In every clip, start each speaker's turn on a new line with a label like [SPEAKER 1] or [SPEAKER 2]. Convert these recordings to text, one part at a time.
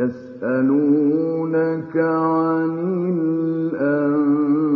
[SPEAKER 1] يسألونك عن الأنفال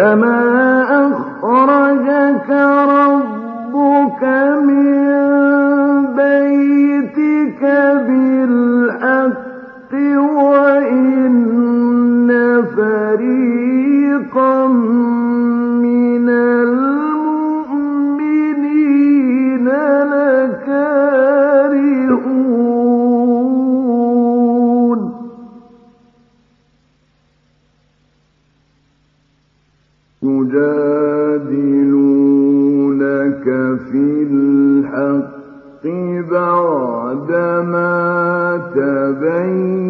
[SPEAKER 1] كما تبين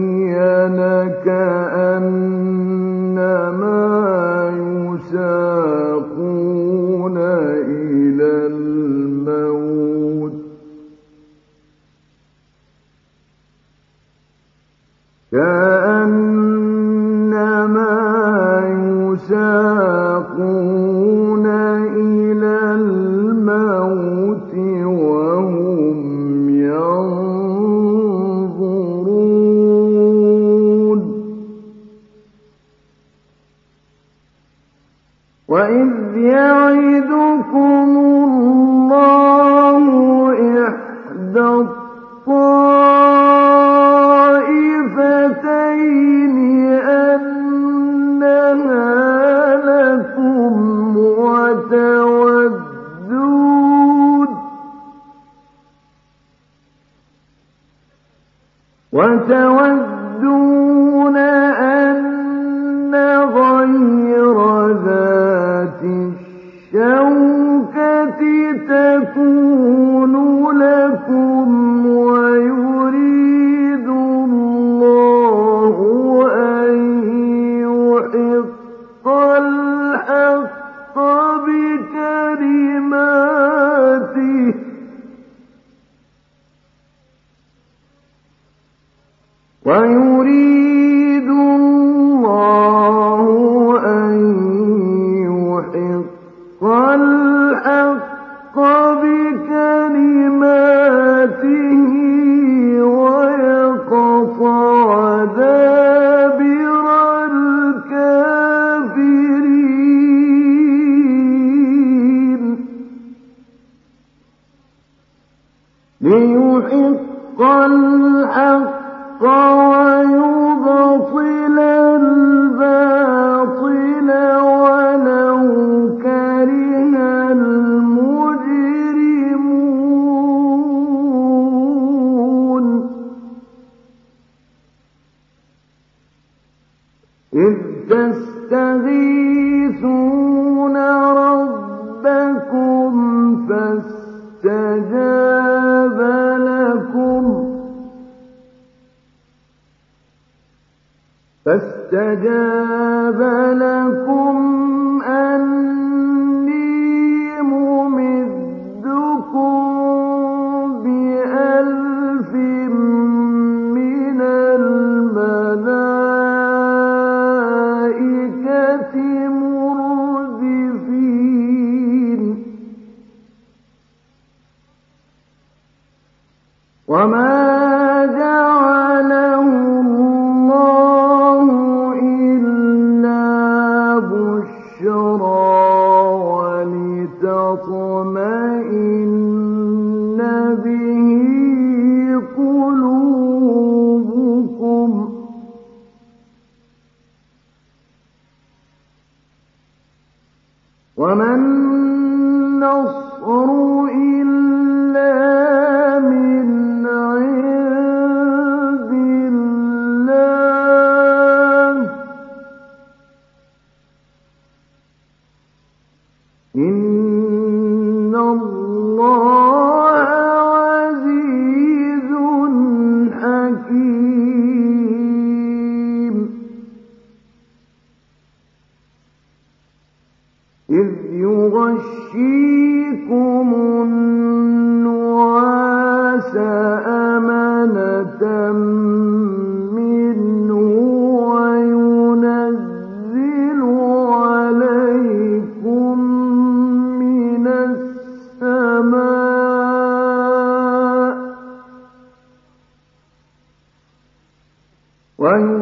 [SPEAKER 1] وينزل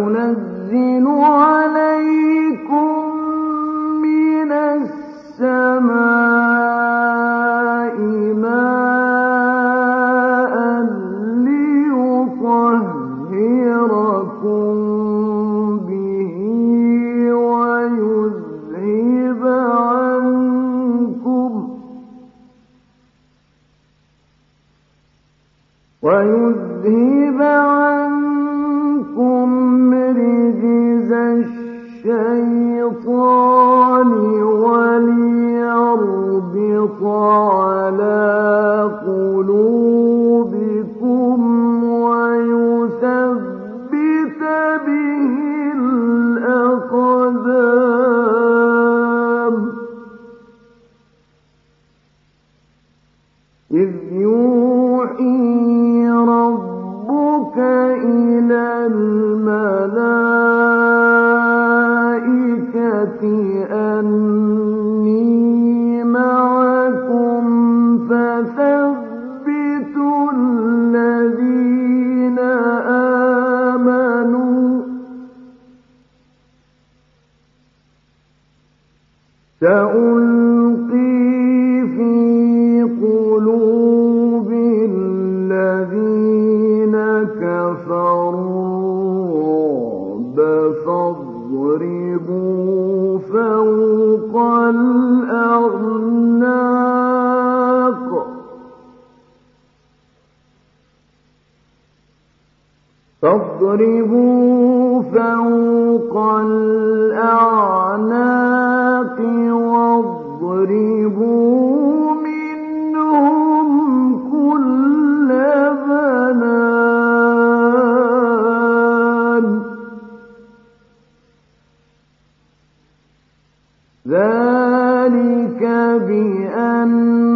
[SPEAKER 1] ذلك بأنهم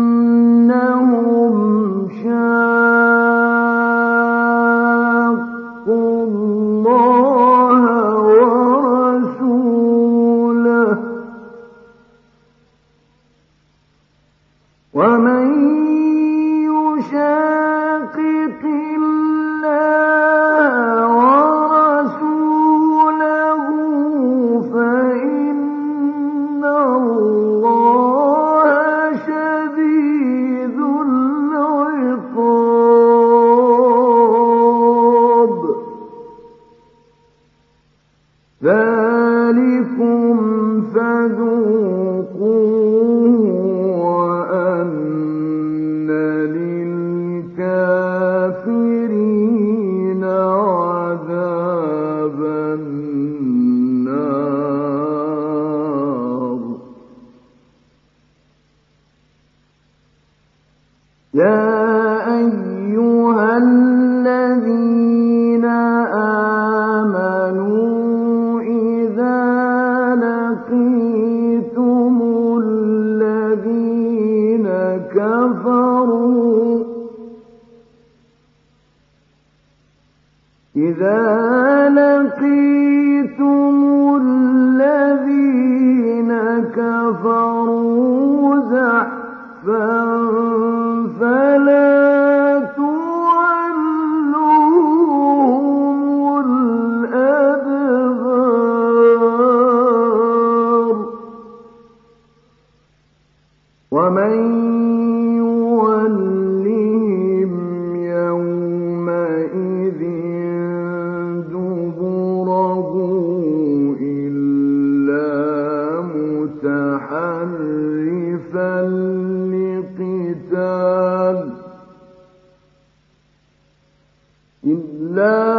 [SPEAKER 1] لا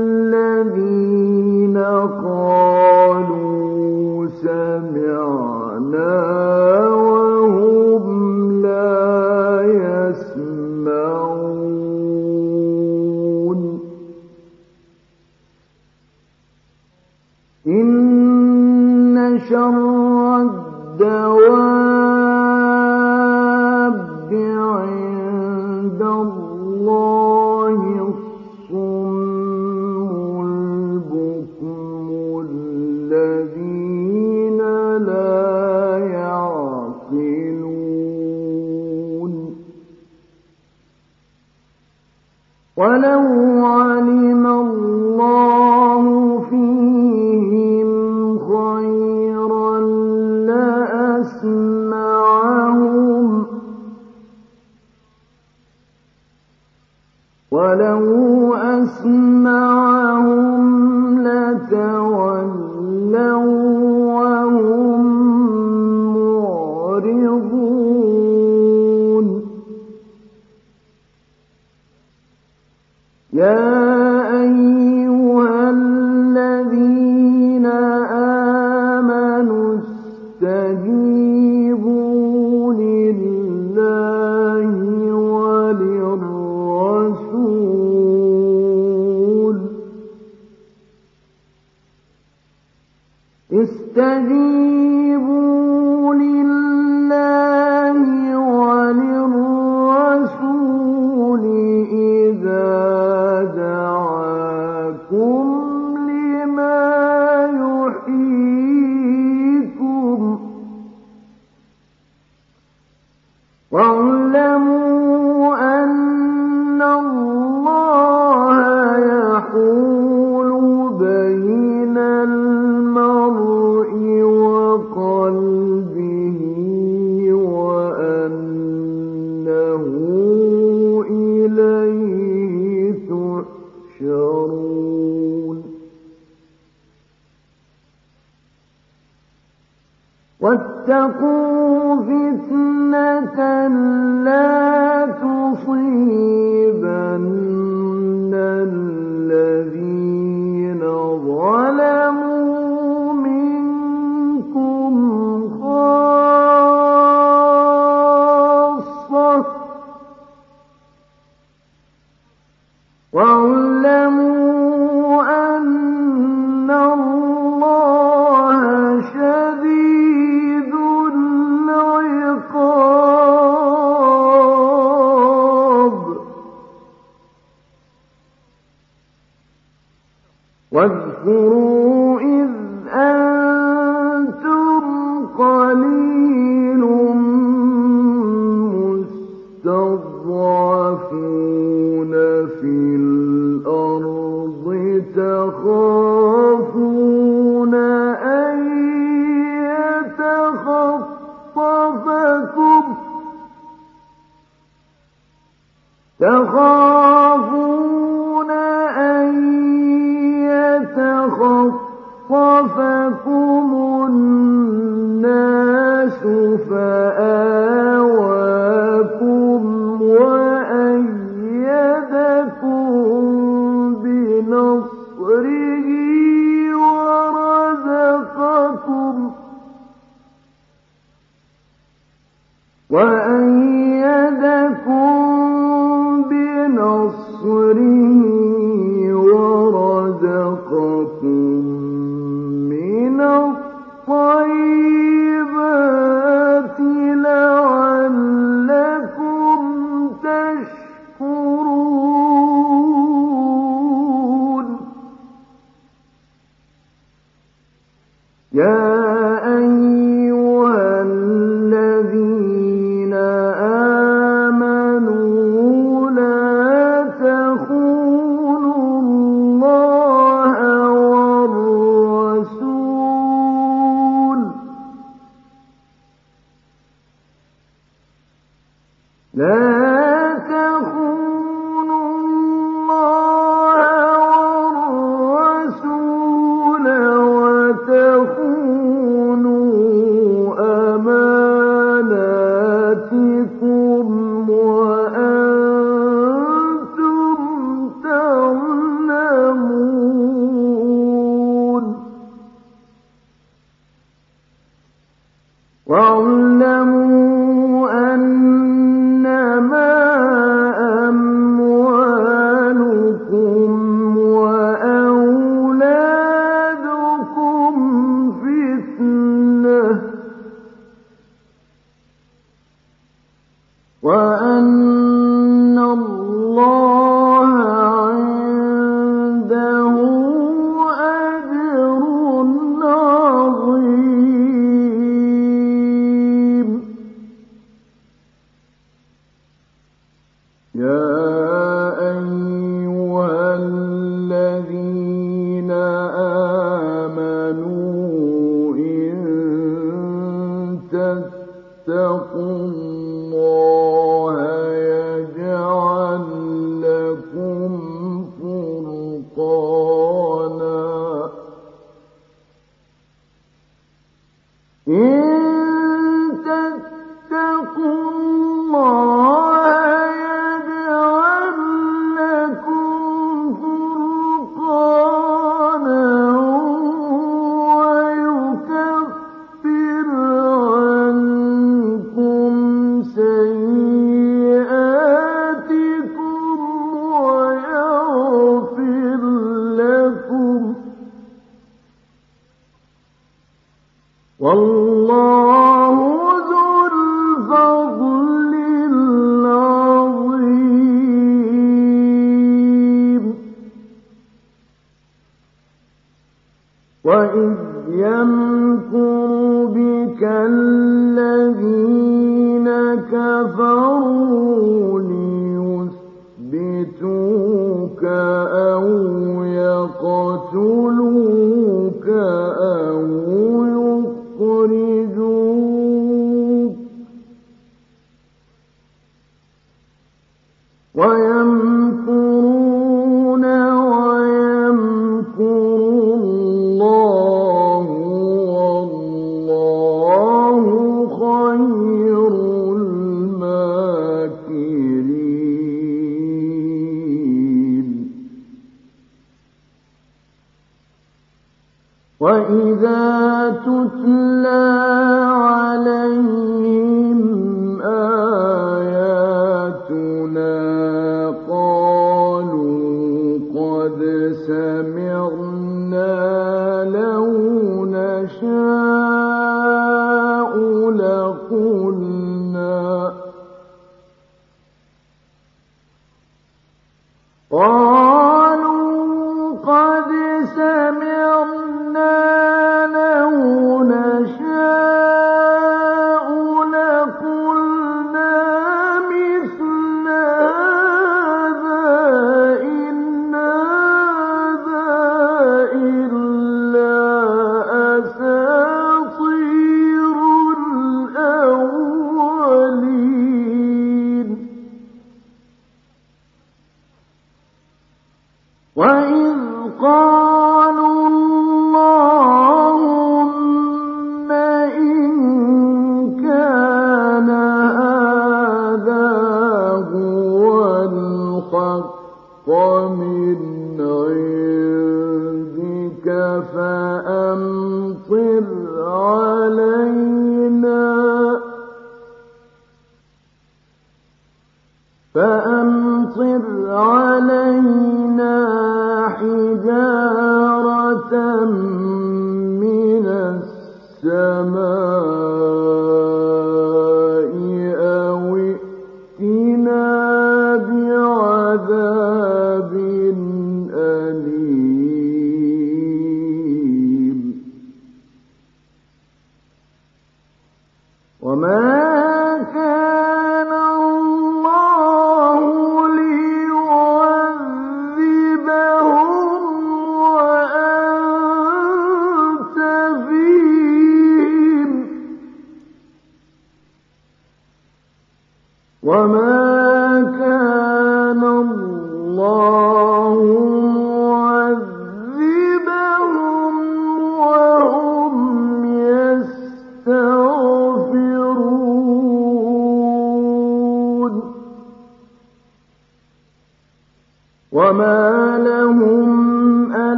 [SPEAKER 1] الذي لكم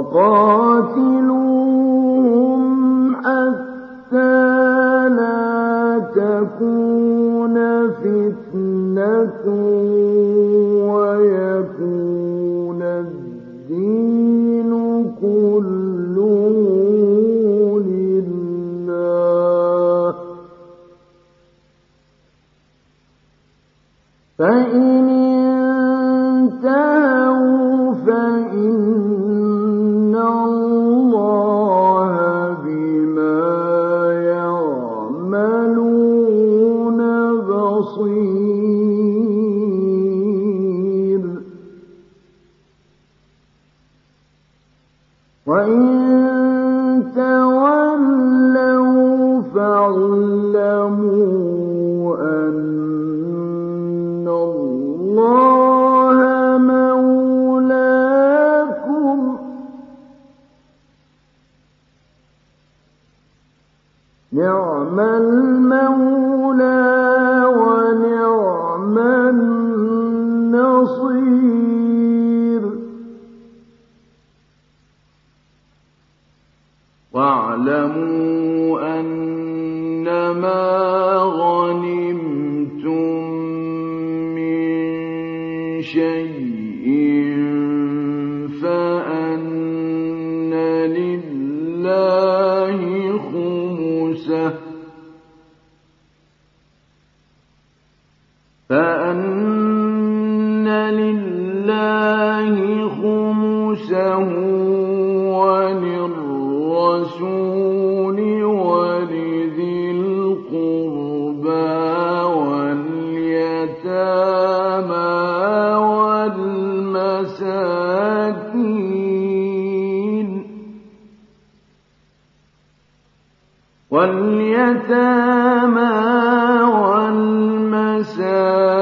[SPEAKER 1] الأولين واليتامى والمساكين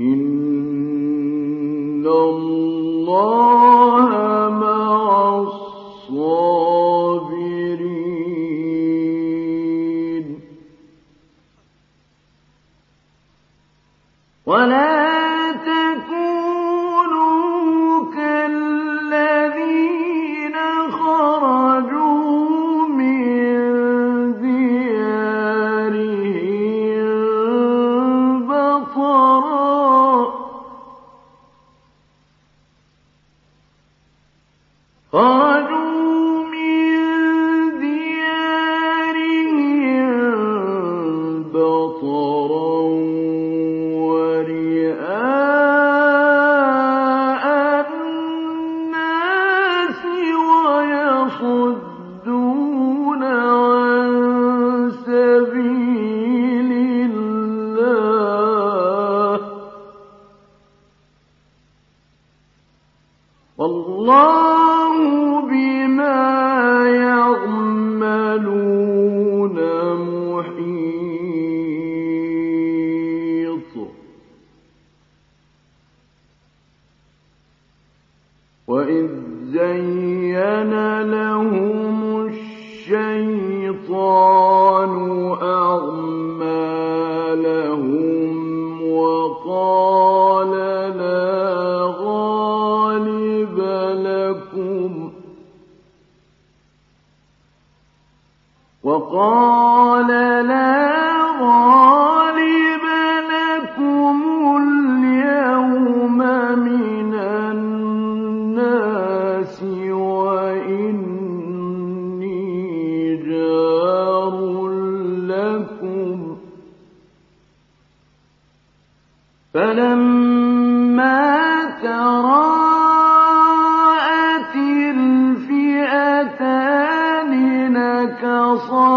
[SPEAKER 1] إن الله نكص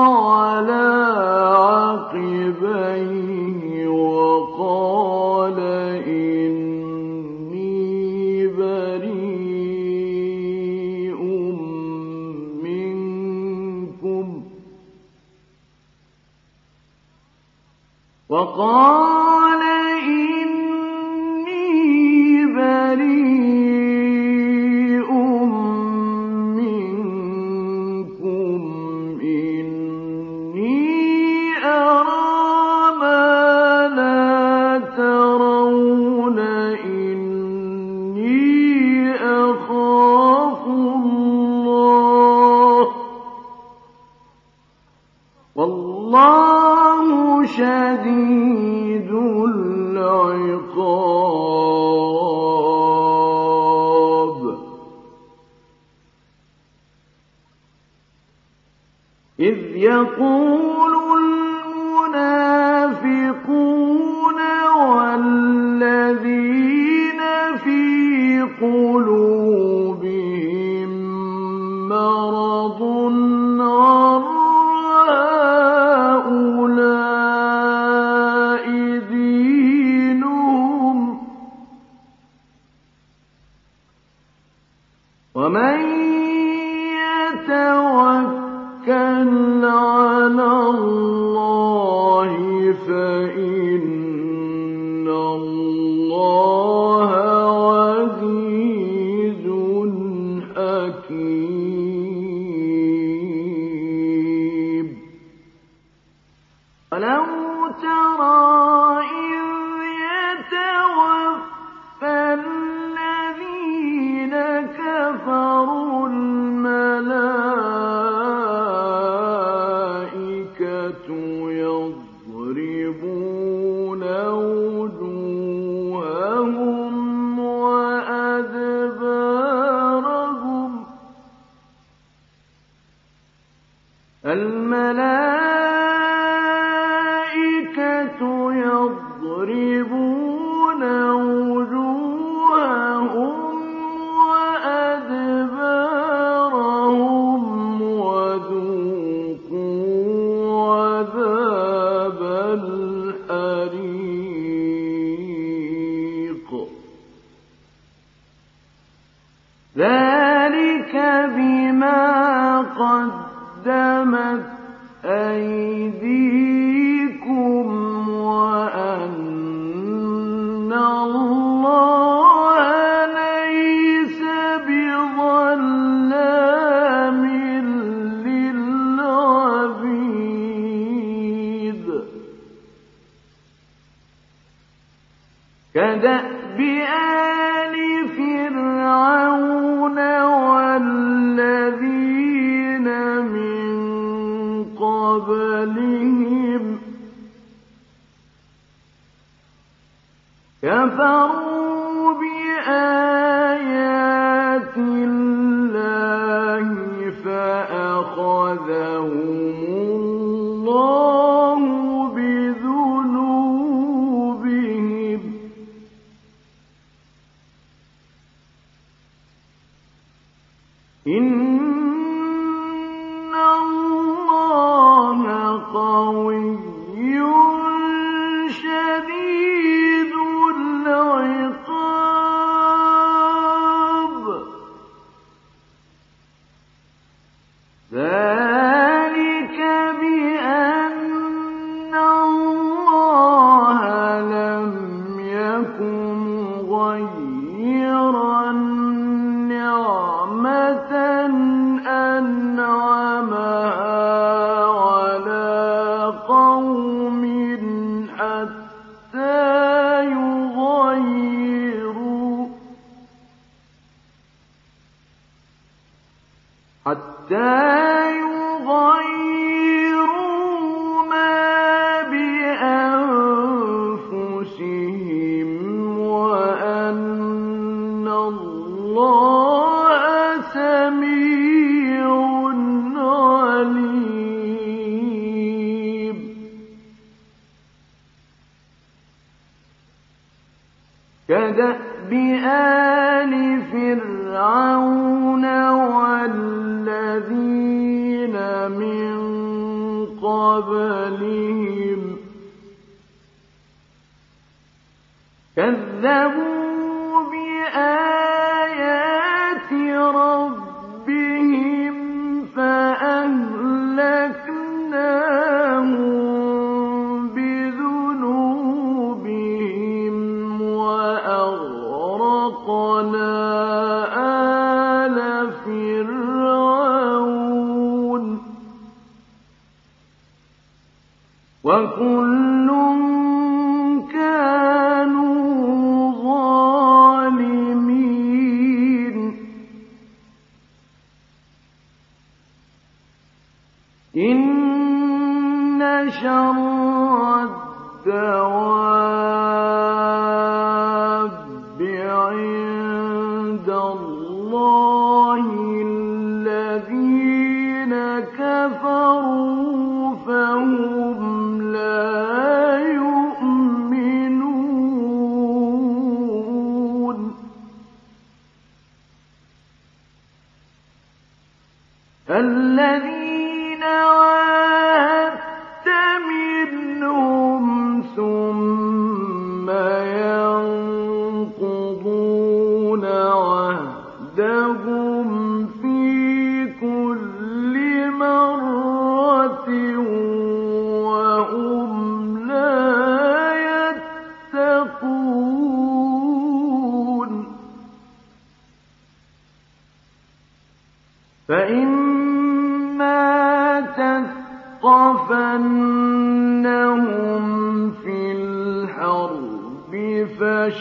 [SPEAKER 1] الذين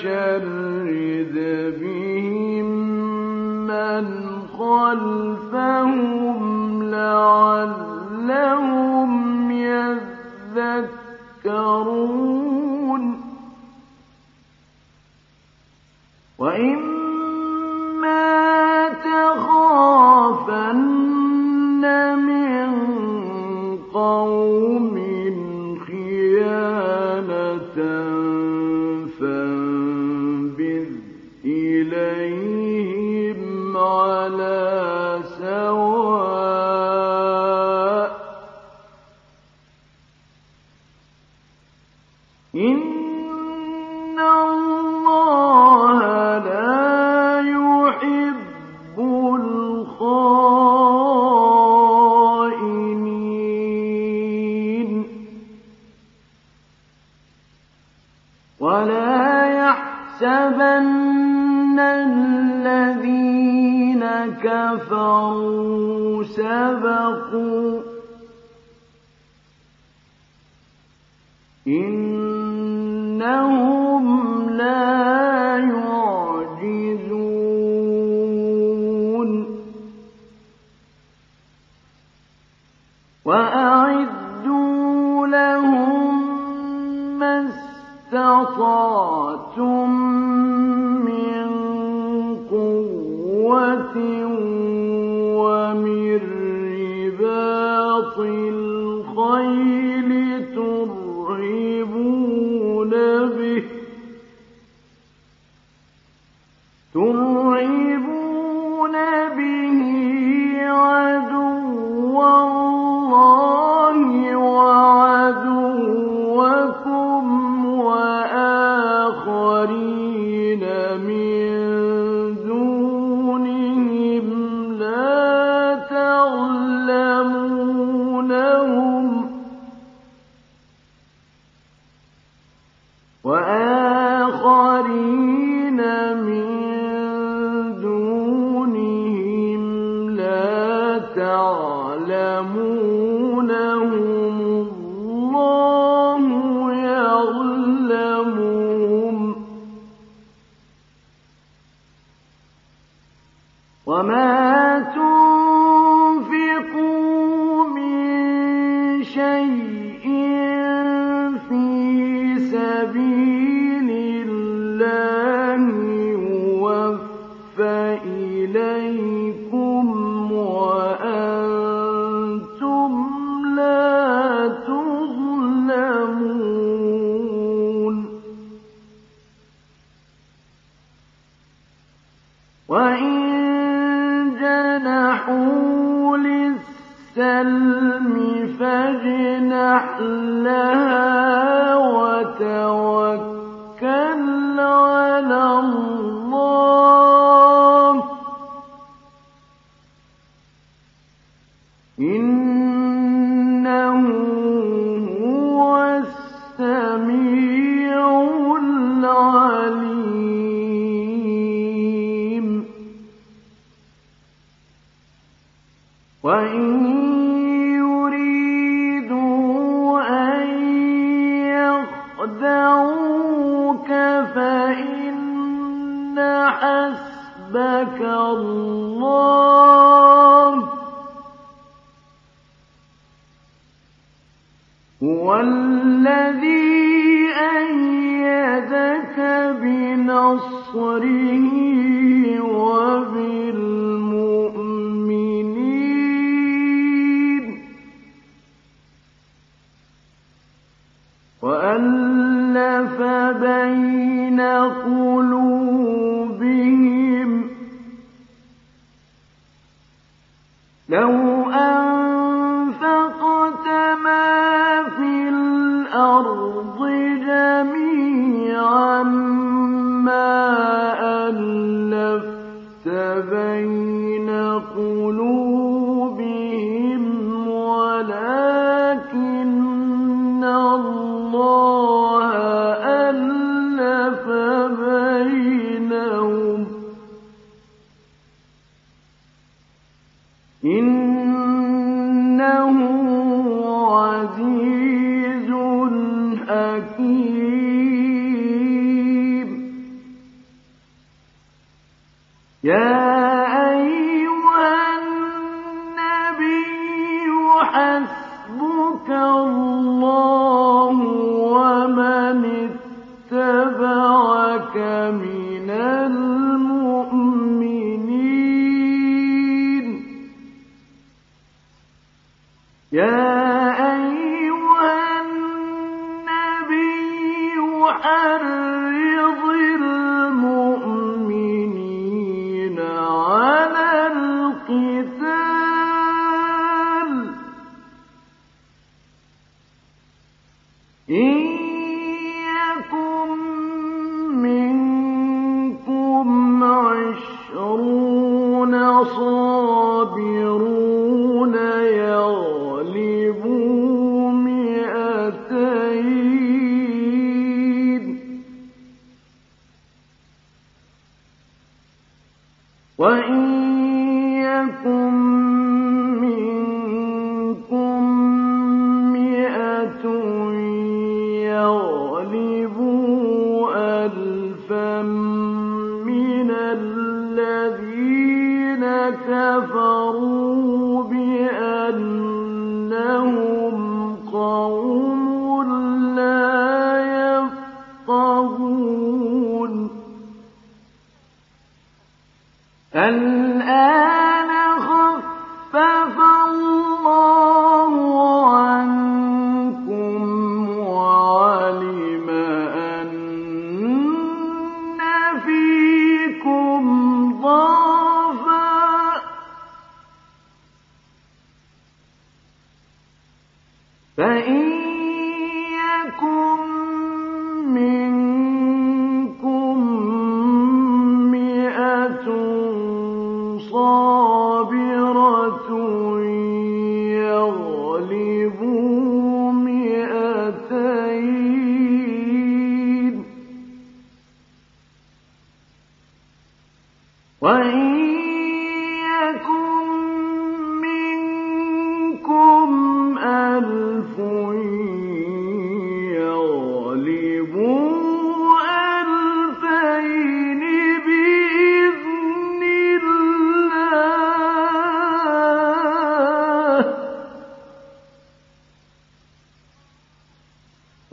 [SPEAKER 1] فشرد بهم من خلفهم وأعدوا لهم ما استطعتم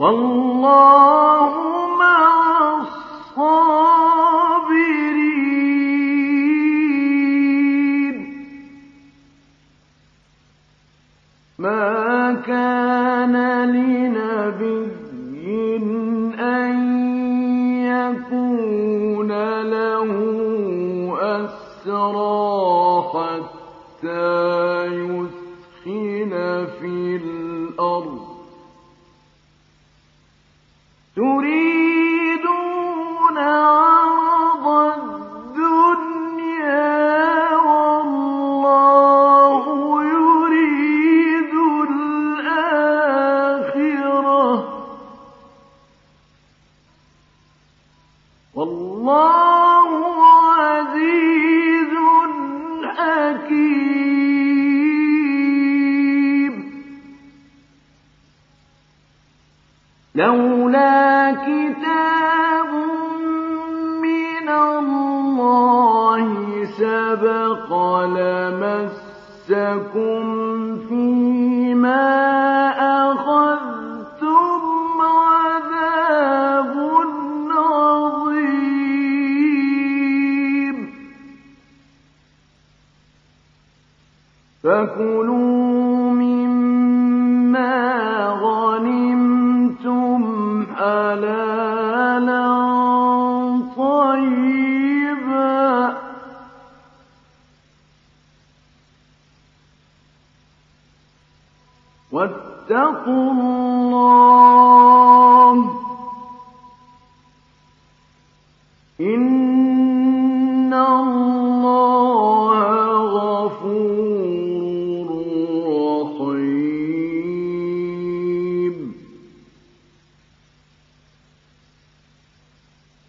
[SPEAKER 1] إِنَّ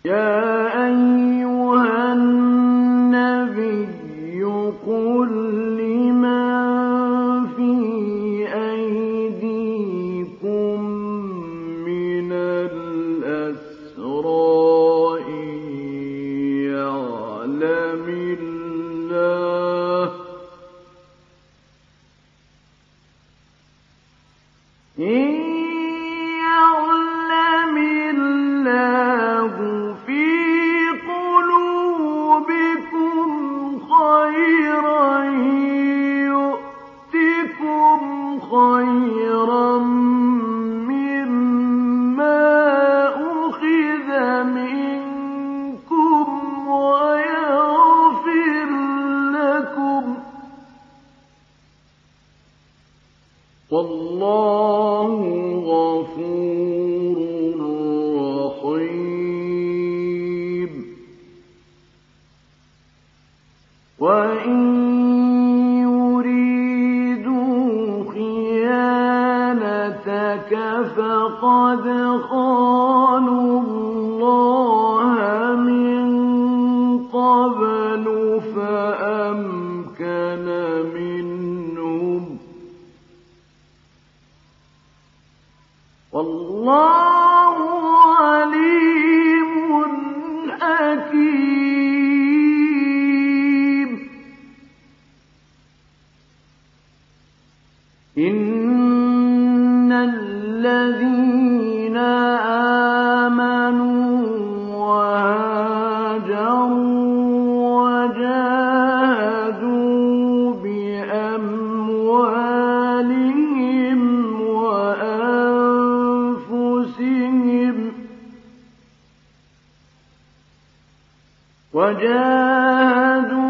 [SPEAKER 1] يا أيها وجاهدوا